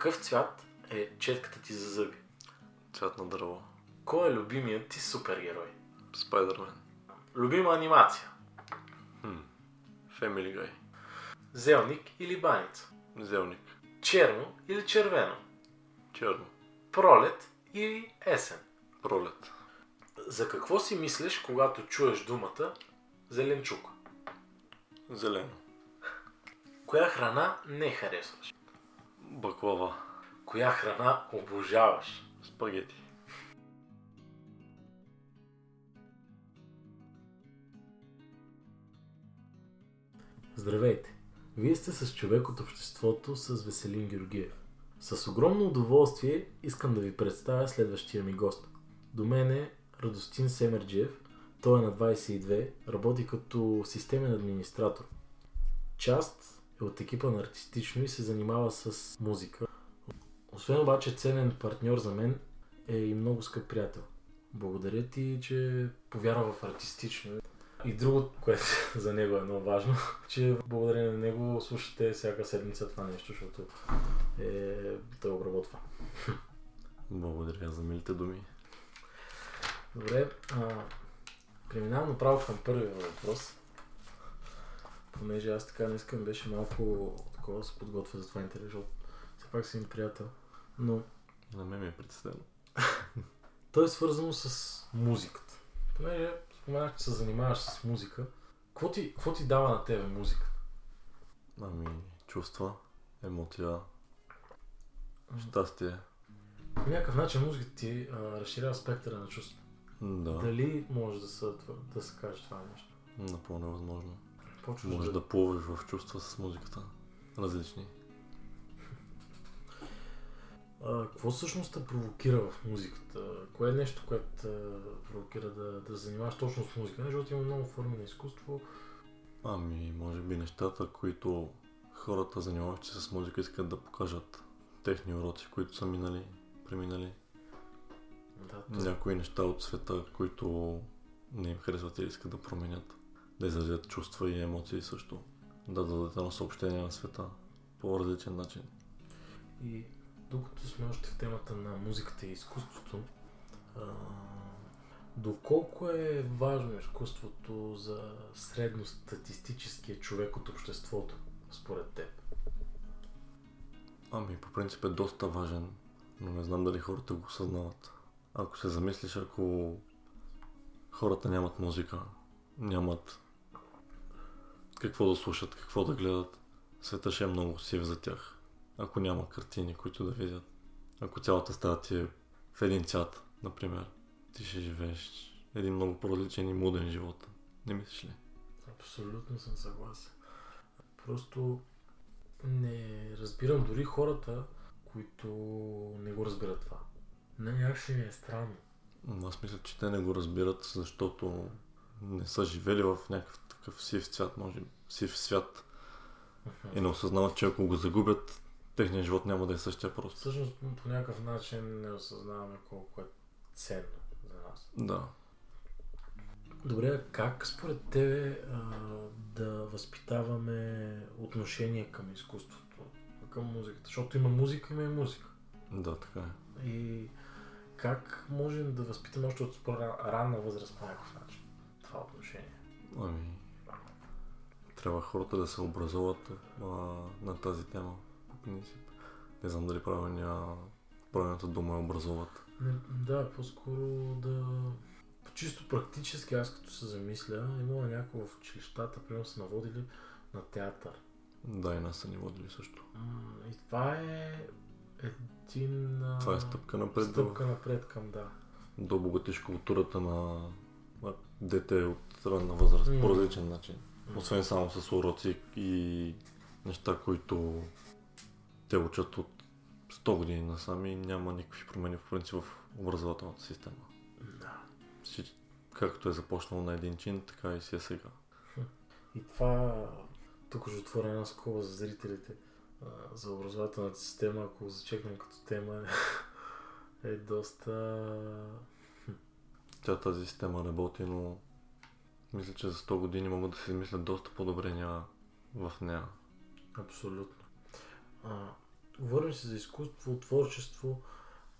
Какъв цвят е четката ти за зъби? Цвят на дърво. Кой е любимият ти супергерой? Спайдермен. Любима анимация? Family Guy. Зелник или баница? Зелник. Черно или червено? Черно. Пролет или есен? Пролет. За какво си мислиш, когато чуеш думата зеленчук? Зелено. Коя храна не харесваш? Баклава. Коя храна обожаваш? Спагети. Здравейте! Вие сте с човек от обществото с Веселин Георгиев. С огромно удоволствие искам да ви представя следващия ми гост. До мен е Радостин Семерджиев. Той е на 22, работи като системен администратор. Част е от екипа на артистично и се занимава с музика. Освен обаче ценен партньор за мен е и много скъп приятел. Благодаря ти, че повярва в артистично. И другото, което за него е много важно, че благодарение на него слушате всяка седмица това нещо, защото е, той обработва. Благодаря за милите думи. Добре, а, преминавам направо към първия въпрос. Понеже аз така днес ми беше малко такова да се подготвя за това интервю, защото все пак си им приятел. Но На мен ми е представено. то е свързано с музиката. Понеже споменах, че се занимаваш с музика. Какво ти, какво ти дава на тебе музика? Ами, чувства, емоция, щастие. По някакъв начин музиката ти а, разширява спектъра на чувства. Да, Дали може да се, да се каже това нещо? напълно е възможно. Почваш Можеш да... да плуваш в чувства с музиката. Различни. А, какво всъщност те провокира в музиката? Кое е нещо, което те провокира да, да занимаваш точно с музика? Не, защото има много форми на изкуство. Ами, може би нещата, които хората, занимаващи се с музика, искат да покажат техни уроци, които са минали, преминали. Да, то... Някои неща от света, които не им харесват или искат да променят. Да изразят чувства и емоции също. Да дадат едно съобщение на света по различен начин. И докато сме още в темата на музиката и изкуството, а, доколко е важно изкуството за средностатистическия човек от обществото, според теб? Ами, по принцип е доста важен, но не знам дали хората го осъзнават. Ако се замислиш, ако хората нямат музика, нямат какво да слушат, какво да гледат, света ще е много сив за тях. Ако няма картини, които да видят. Ако цялата стая ти е в един цвят, например, ти ще живееш един много по-различен и муден живот. Не мислиш ли? Абсолютно съм съгласен. Просто не разбирам дори хората, които не го разбират това. Не, някакси ми е странно. Но Аз мисля, че те не го разбират, защото не са живели в някакъв такъв сив цвят, може сив свят. И не осъзнават, че ако го загубят, техният живот няма да е същия просто. Всъщност по някакъв начин не осъзнаваме колко е ценно за нас. Да. Добре, как според тебе а, да възпитаваме отношение към изкуството, към музиката? Защото има музика, има и музика. Да, така е. И как можем да възпитаме още от спора ранна възраст по някакъв начин това отношение? Ами, трябва хората да се образуват а, на тази тема, по принцип. Не знам дали правилния, правилната дума е образуват. Да, по-скоро да... Чисто практически, аз като се замисля, имало някакво в училищата, примерно са наводили на театър. Да, и нас са ни водили също. И това е един... Това е стъпка напред Стъпка напред към, да. да обогатиш културата на, дете от ранна възраст М. по различен начин. Освен само с уроци и неща, които те учат от 100 години насами, няма никакви промени в принцип в образователната система. Да. Всич- Както е започнало на един чин, така и си е сега. И това, тук ще отворя една скоба за зрителите, за образователната система, ако го зачекнем като тема, е доста... Тя тази система работи, но мисля, че за 100 години могат да се измислят доста подобрения в нея. Абсолютно. А, говорим си за изкуство, творчество,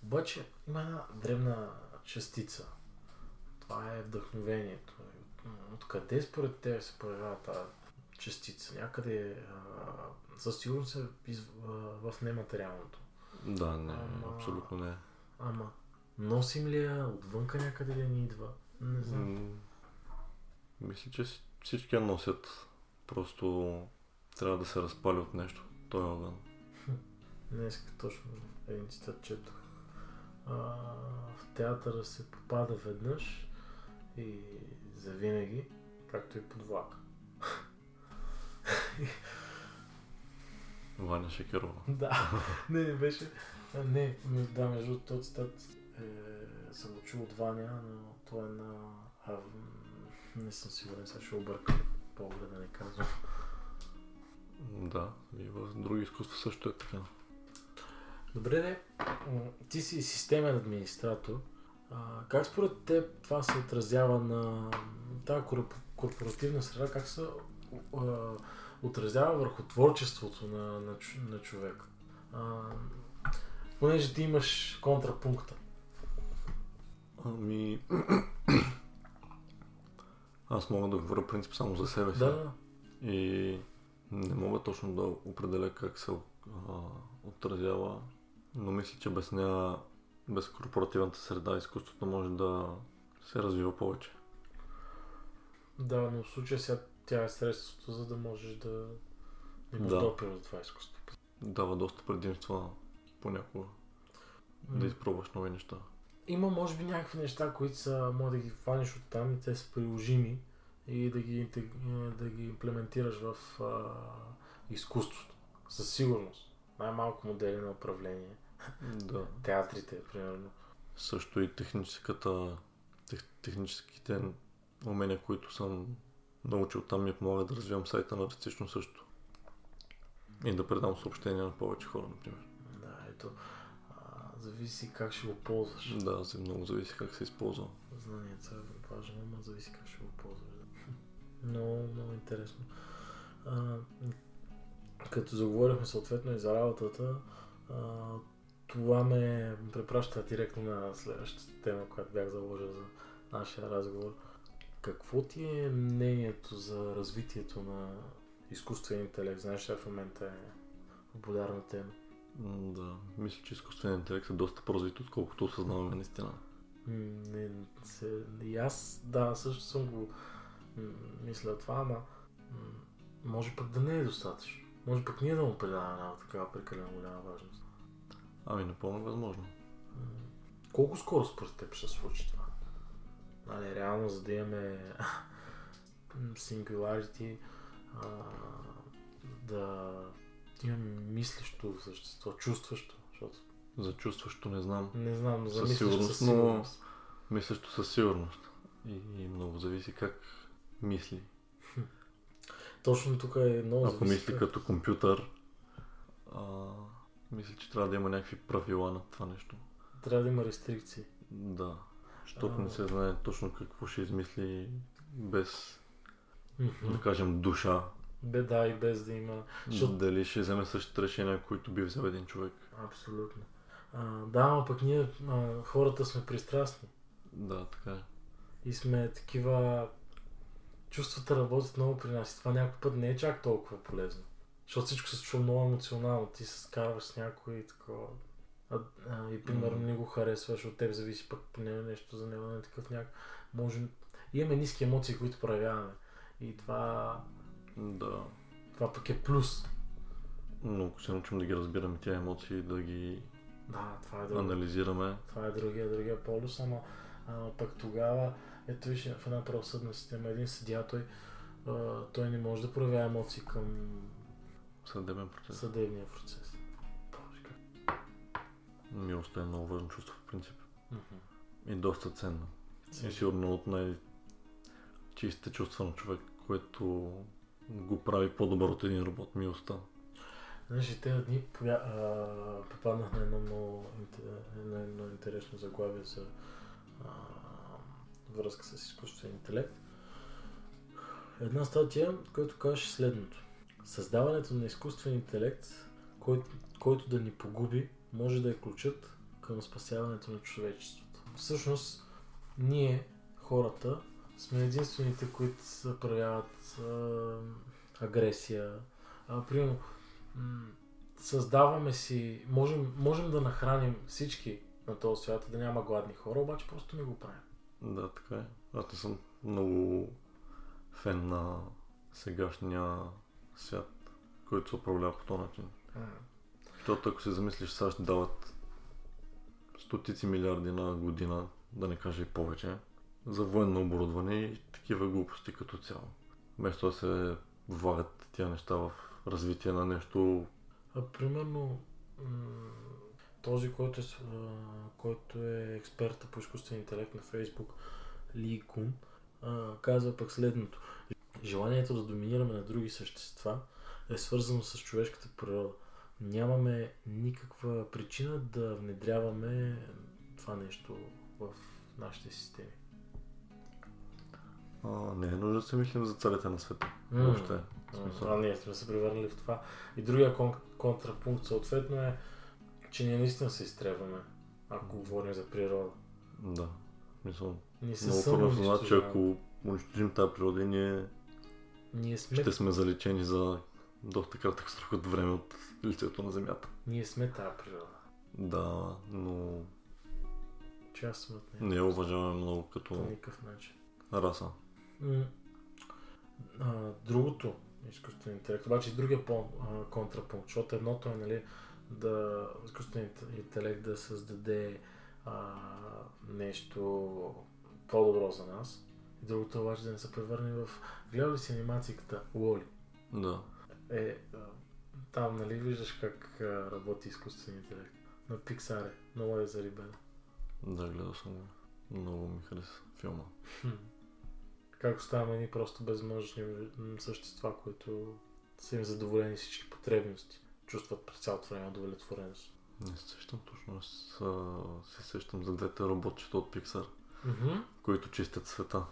обаче има една древна частица. Това е вдъхновението. Откъде според теб се появява тази частица? Някъде а, със сигурност е в нематериалното. Да, не, Ама- абсолютно не. Ама носим ли я отвънка някъде да ни идва? Не знам. Мисля, че си- всички я носят. Просто трябва да се разпали от нещо. Той е огън. Днес точно един цитат четох. А, в театъра се попада веднъж и завинаги, както и под влак. Ваня Шекерова. да, не, не беше. Не, да, между този цитат е, съм го чул от Ваня, но това е на... Не съм сигурен, сега ще объркам по-добре да не казвам. Да, и в други изкуства също е така. Добре, де. Ти си системен администратор. А, как според теб това се отразява на тази корп- корпоративна среда? Как се а, отразява върху творчеството на, на, на човек? А, понеже ти имаш контрапункта. Ами... Аз мога да говоря принцип само за себе си. Да, И не мога точно да определя как се а, отразява, но мисля, че без нея, без корпоративната среда, изкуството може да се развива повече. да, но в случая сега тя е средството, за да можеш да имаш Да. допир до това изкуство. Дава доста предимства понякога да изпробваш нови неща. Има, може би, някакви неща, които са, може да ги хванеш от там и те са приложими и да ги, е, да ги имплементираш в а, изкуството. Със сигурност. Най-малко модели на управление. Да. Театрите, примерно. Също и техническата, тех, техническите умения, които съм научил там ми помагат да развивам сайта на артистично също. И да предам съобщения на повече хора, например. Да, ето. Зависи как ще го ползваш. Да, много зависи как се използва. Знанието е важно, но зависи как ще го ползваш. Много, много интересно. А, като заговорихме съответно и за работата, а, това ме препраща директно на следващата тема, която бях заложил за нашия разговор. Какво ти е мнението за развитието на изкуствения интелект? Знаеш, че в момента е популярна тема. Да, мисля, че изкуственият интелект е доста по-развит, отколкото осъзнаваме наистина. Не, се, и аз, да, също съм го мисля това, ама може пък да не е достатъчно. Може пък ние да му предаваме една такава прекалено голяма важност. Ами, напълно възможно. Колко скоро според теб ще случи това? Нали, реално, за да имаме singularity, а, да имаме мислещо същество, чувстващо, защото За чувстващо не знам. не знам, но за Със мислещо сигурност, със но- сигурност. Мислящо със сигурност. И, и много зависи как мисли. Точно тук е много Ако зависи мисли как- като компютър, а, мисля, че трябва да има някакви правила на това нещо. Трябва да има рестрикции. Да. Защото А. не се знае точно какво ще измисли без, Мгм. да кажем, душа. Беда и без да има. Защото- Дали ще вземе същите решения, които би взел един човек. Абсолютно. А, да, но пък ние, а, хората сме пристрастни. Да, така е. И сме такива чувствата работят много при нас и това някой път не е чак толкова полезно. Защото всичко се случва много емоционално. Ти се скарваш с някой и такова. А, а, и примерно Мгм. не го харесваш, от теб зависи пък поне нещо за него, не такъв някак. Може... Имаме ниски емоции, които проявяваме. И това, Да. това пък е плюс. Но ако се научим да ги разбираме тия емоции, да ги Да, това е друго. анализираме, Това е другия, другия полюс, ама а, пък тогава, ето виж, в една правосъдна система, един съдия, той, а, той не може да проявява емоции към съдебен процес. съдебния процес. Милостта е много важно чувство в принцип. Мгм. И доста ценно. И сигурно от най-чистите чувства на човек, което го прави по-добър от един робот, милостта. Знаеш, и тези дни повя... а, попаднах на едно много едно, едно интересно заглавие за а, връзка с изкуствен интелект. Една статия, която каже следното. Създаването на изкуствен интелект, който, който да ни погуби, може да е ключът към спасяването на човечеството. Всъщност, ние, хората, сме единствените, които проявяват а, агресия. А, примерно, м, създаваме си, можем, можем да нахраним всички на този свят, да няма гладни хора, обаче просто не го правим. Да, така е. Аз не съм много фен на сегашния свят, който се управлява по този начин. Защото ако се замислиш, САЩ дават стотици милиарди на година, да не кажа и повече, за военно оборудване и такива глупости като цяло. Вместо да се влагат тия неща в развитие на нещо, А, примерно, този, който е, който е експерта по изкуствен интелект на Фейсбук, Ли Кун, а, казва пък следното. Желанието да доминираме на други същества е свързано с човешката природа. Нямаме никаква причина да внедряваме това нещо в нашите системи. А, не е нужно да се мислим за царете на света. М. Въобще. Смисъл. А, ние сме се превърнали в това. И другия кон- контрапункт съответно е, че ние наистина се изтребваме, ако говорим за природа. Да. Мисъл, Ние се много първо знам, че ако унищожим тази природа, ние Ние сме, ще сме залечени за доста кратък срок от време от лицето на Земята. ние сме тази природа. Да, но Част сме от нея. не я уважаваме много По като никакъв начин. раса. А, другото изкуствен интелект, обаче и другия по-контрапункт, защото едното е нали, да изкуственият интелект да създаде а, нещо по-добро за нас. И другото е обаче да не се превърне в... Гледал ли си анимацията Уоли? Да. Е, там нали виждаш как а, работи изкуственият интелект. На Pixar е. Много е зарибен. Да, гледал съм го. Много ми хареса филма. Как оставаме едни просто безмъжни същества, които са им задоволени всички потребности. Чувстват през цялото време удовлетвореност. Не се сещам точно. Аз се сещам за двете работчета от Pixar, Мгм. които чистят света.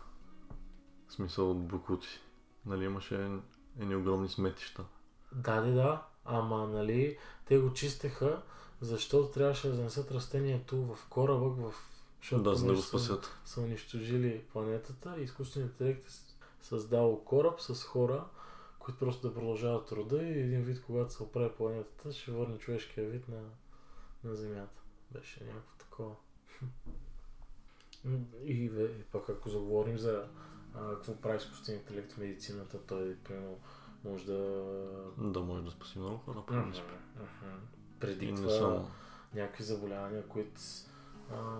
В смисъл от буклуци. Нали имаше едни огромни сметища. Да, да, да. Ама, нали, те го чистеха, защото трябваше да занесат растението в кораба, в... защото Да, за да го са- спасят. са унищожили планетата и изкуственият интелект е създал кораб с хора, които просто да продължават труда и един вид, когато се оправи планетата, ще върне човешкия вид на, на Земята. Беше някакво такова. И, и пък ако заговорим за а, какво прави изкуственият интелект в медицината, той примерно може да... Да, може да спаси много хора, по принцип. Мгм, мгм. И Предиктва не само. някакви заболявания, които, а,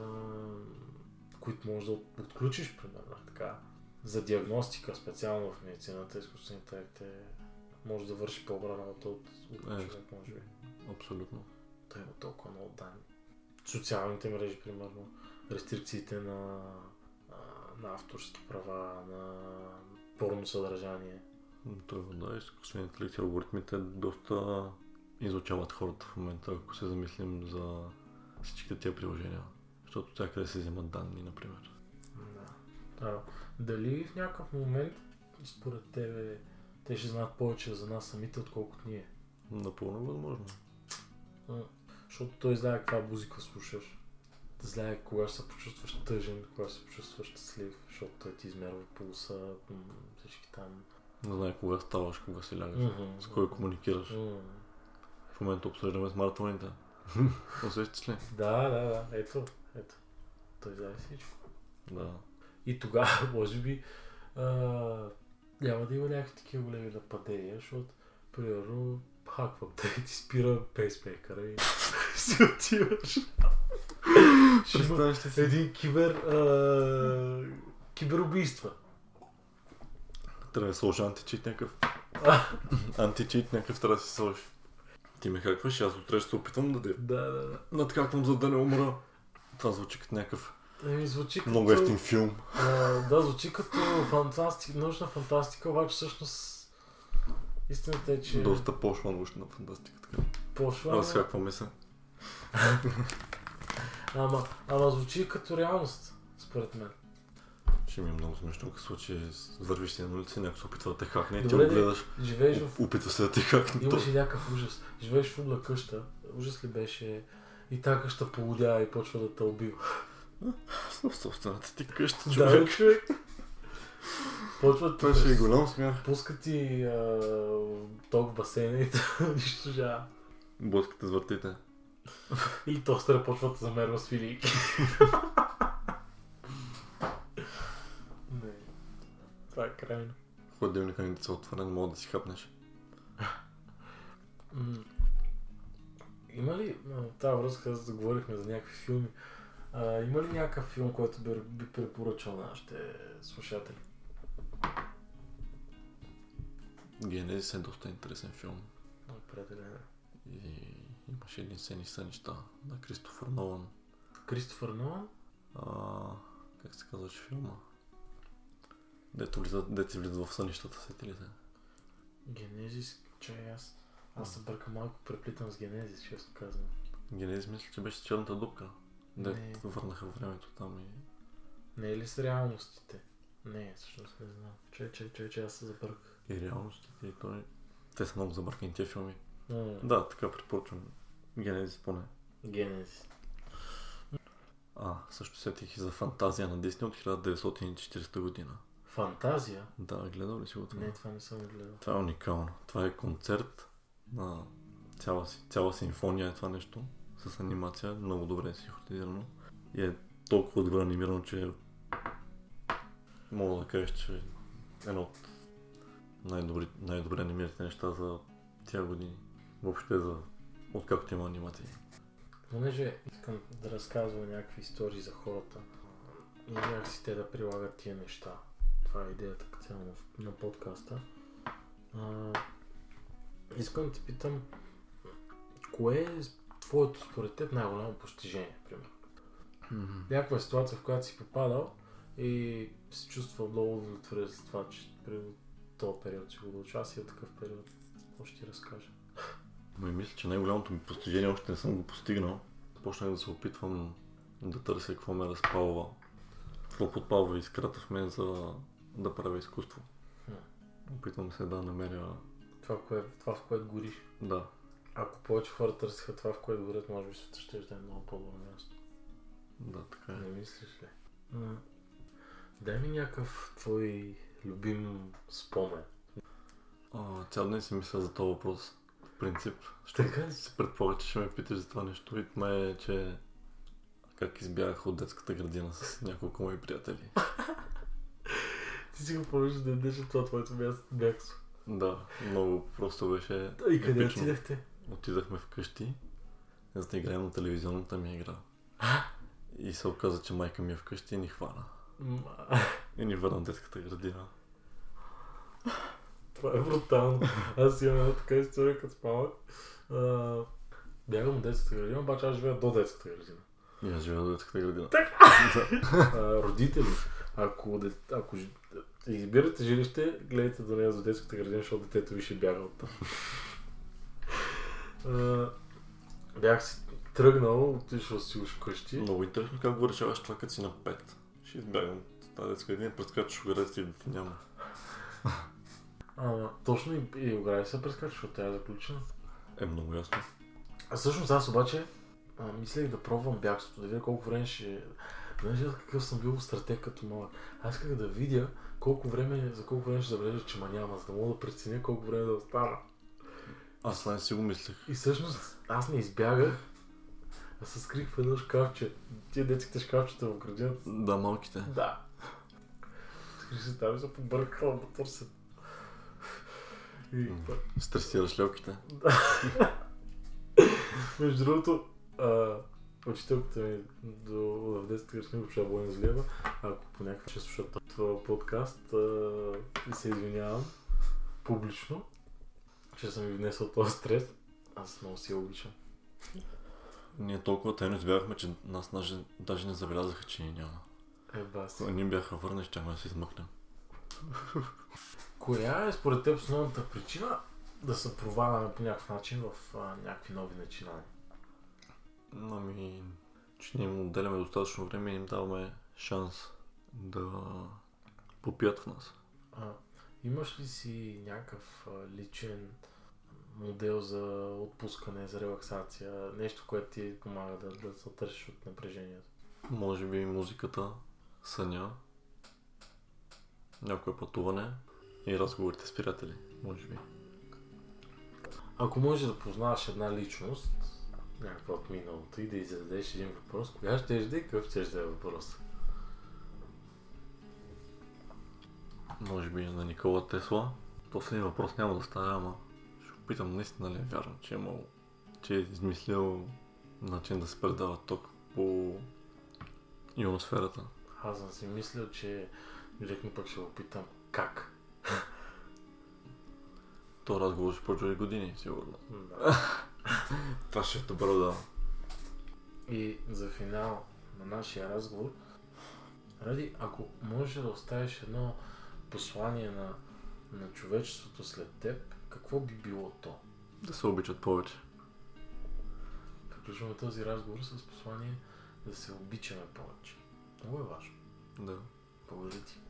които можеш да от- отключиш, примерно. Така. За диагностика, специално в медицината, изкуственият интелект е, може да върши по-добра работа от, от Е. човек, може би. Абсолютно. Той има толкова много данни. Социалните мрежи, примерно, рестрикциите на, на авторски права, на порно съдържание. Това да, изкуственият интелект и алгоритмите доста изучават хората в момента, ако се замислим за всичките тия приложения. Защото тя къде се вземат данни, например. Да. А, дали в някакъв момент, според тебе, те ще знаят повече за нас самите, отколкото ние? Напълно възможно. М, Защото той знае каква музика слушаш. зле кога ще се почувстваш тъжен, кога ще се почувстваш щастлив, защото той ти измерва пулса, всички там. Не знае кога ставаш, кога си лягаш. Мгм. С кой комуникираш. М. В момента обсъждаме смартфоните. Усещаш ли? Да, да, да. Ето, ето. Той знае всичко. Да. И тогава, може би, а, няма да има някакви такива големи нападения, защото, примерно, хаква те и ти спира пейсмейкъра и си отиваш. Ще един кибер... А, киберубийства. Трябва да сложи античит някакъв. Античит някакъв трябва да си сложи. Ти ме хакваш аз утре ще се опитвам да те Да, да, да. надхаквам, за да не умра. Това звучи като някакъв Еми, звучи като... много ефтин филм. А, да, звучи като фантастика, научна фантастика, обаче всъщност истината е, че Доста пошла научна фантастика. Така. пошла. Разхакваме се. Ама, ама звучи като реалност, според мен. Ще ми е много смешно, като случай вървиш си на улица и някой се опитва да те хакне и ти го гледаш. Живееш в... Опитва се да те хакне. Имаш ли някакъв ужас? Живееш в умна къща, ужас ли беше? И тази къща полудя и почва да те убива. В собствената ти къща, Да, човек. бе, човек. Почва Това ще е голям смях. Пуска ти а, ток в басейна и те унищожава. Блъскате с въртите. Или тостера почва да замерва с филийки. Не. Това е крайно. Хладилника ни отваря, не мога да си хапнеш. Има ли, тази връзка заговорихме за някакви филми, а, има ли някакъв филм, който би, би препоръчал на нашите слушатели? Генезис е доста интересен филм. Определено. И имаше един сцени сънища на Кристофър Нолан. Кристофър Нолан? А, как се казваше филма? Дето влизат, дето си влизат в сънищата, сети ли се? Генезис, чай аз. Аз се бъркам малко, преплитам с Генезис, често казвам. Генезис мисля, че беше черната дупка. Не. Дето върнаха времето там и... Не е ли с реалностите? Не, всъщност не знам. Чай, чай, чай, чай, аз се забърках. и реалностите и той... Те са много забъркани тези филми. М, Да, така препоръчвам. Генезис поне. Генезис. А, също сетих и за фантазия на Дисни от 1940 година. Фантазия? Да, гледал ли си го това? Не, това не съм гледал. Това е уникално. Това е концерт на цяла, цяла симфония е това нещо. С анимация, много добре е синхронизирано. И е толкова добре анимирано, че мога да кажеш, че е едно от най-добри, най-добре анимираните неща за тия години. Въобще за откакто има анимации. Понеже искам да разказвам някакви истории за хората и някакси те да прилагат тия неща. Това е идеята цяло на подкаста. А, искам да те питам, кое е твоето според теб най-голямо постижение, примерно? Някаква ситуация, в която си попадал и се чувства много удовлетворен за това, че при този период си го науча, аз и от такъв период. Какво ще ти разкажа? Ами мисля, че най-голямото ми постижение още не съм го постигнал. Почнах да се опитвам да търся какво ме разпалва. Какво подпалва искрата в мен за да правя изкуство. Опитвам се да намеря... Това, кое, това в което гориш. Да, Ако повече хора търсиха това, в което горят, може би света ще е много по-добро място. да, така е. Не мислиш ли? М. Дай ми някакъв твой любим спомен. А, цял ден си мисля за този въпрос. В принцип. Ще Така се предполага, че ще ме питаш за това нещо. И ме е, че как избягах от детската градина с няколко мои приятели. Ти си го помниш да дадеш това твоето място бягство. Да, много просто беше И къде епично. отидахте? Отидахме вкъщи, за да играем на телевизионната ми игра. И се оказа, че майка ми е вкъщи и ни хвана. И ни върна детската градина. Това е брутално. Аз имам една така история като спалък. Бягам от детската градина, обаче аз живея до детската градина. И аз живея в детската градина. А, родители, ако, ако избирате жилище, гледайте да не е за детската градина, защото детето ви ще бяга от там. Бях си тръгнал, отишъл си уж вкъщи. Много интересно как го решаваш това, като си на 5. Ще избягам от тази детска градина, прескачаш оградата и няма. А, точно и, и огради се прескача, защото тя е заключена. Е много ясно. А всъщност аз обаче а, мислех да пробвам бягството, да видя колко време ще... Знаеш какъв съм бил стратег като малък? Аз исках да видя колко време, за колко време ще забележа, че ма няма, за да мога да преценя колко време да остана. Аз не си го мислех. И всъщност аз не избягах, а се скрих в едно шкафче. Тия детските шкафчета в градината. Да, малките. Да. Скрих се там и се побъркал да търся. И, Стресираш лелките. между другото, а, учителката ми до, детската градина, госпожа Бойна Злева, ако по някакъв ще слушат това подкаст, а, и се извинявам публично, че съм ви внесъл този стрес. Аз много си я обичам. Ние толкова тайно избягахме, че нас даже, даже не забелязаха, че ни няма. Е, баси. Ако ни бяха върнали, ще да се измъкнем. Коя е според теб основната причина да се проваляме по някакъв начин в а, някакви нови начинания? Ами, че не им отделяме достатъчно време и им даваме шанс да попият в нас. А, имаш ли си някакъв личен модел за отпускане, за релаксация, нещо, което ти помага да, да се отършиш от напрежението? Може би музиката, съня, някое пътуване и разговорите с приятели, може би. Ако можеш да познаваш една личност, някаква от миналото и да й зададеш един въпрос, кога ще да и какъв ще да е въпрос? Може би на Никола Тесла. Последния въпрос няма да стане, ама ще го питам наистина ли е вярно, че е имал, че е измислил начин да се предава ток по ионосферата. Аз съм си мислил, че директно пък ще го питам как. То разговор ще почва и години, сигурно. Да. Това ще е добро да... И за финал на нашия разговор, Ради, ако можеш да оставиш едно послание на, на човечеството след теб, какво би било то? Да се обичат повече. Приключваме този разговор с послание да се обичаме повече. Много е важно. Да. Благодаря ти.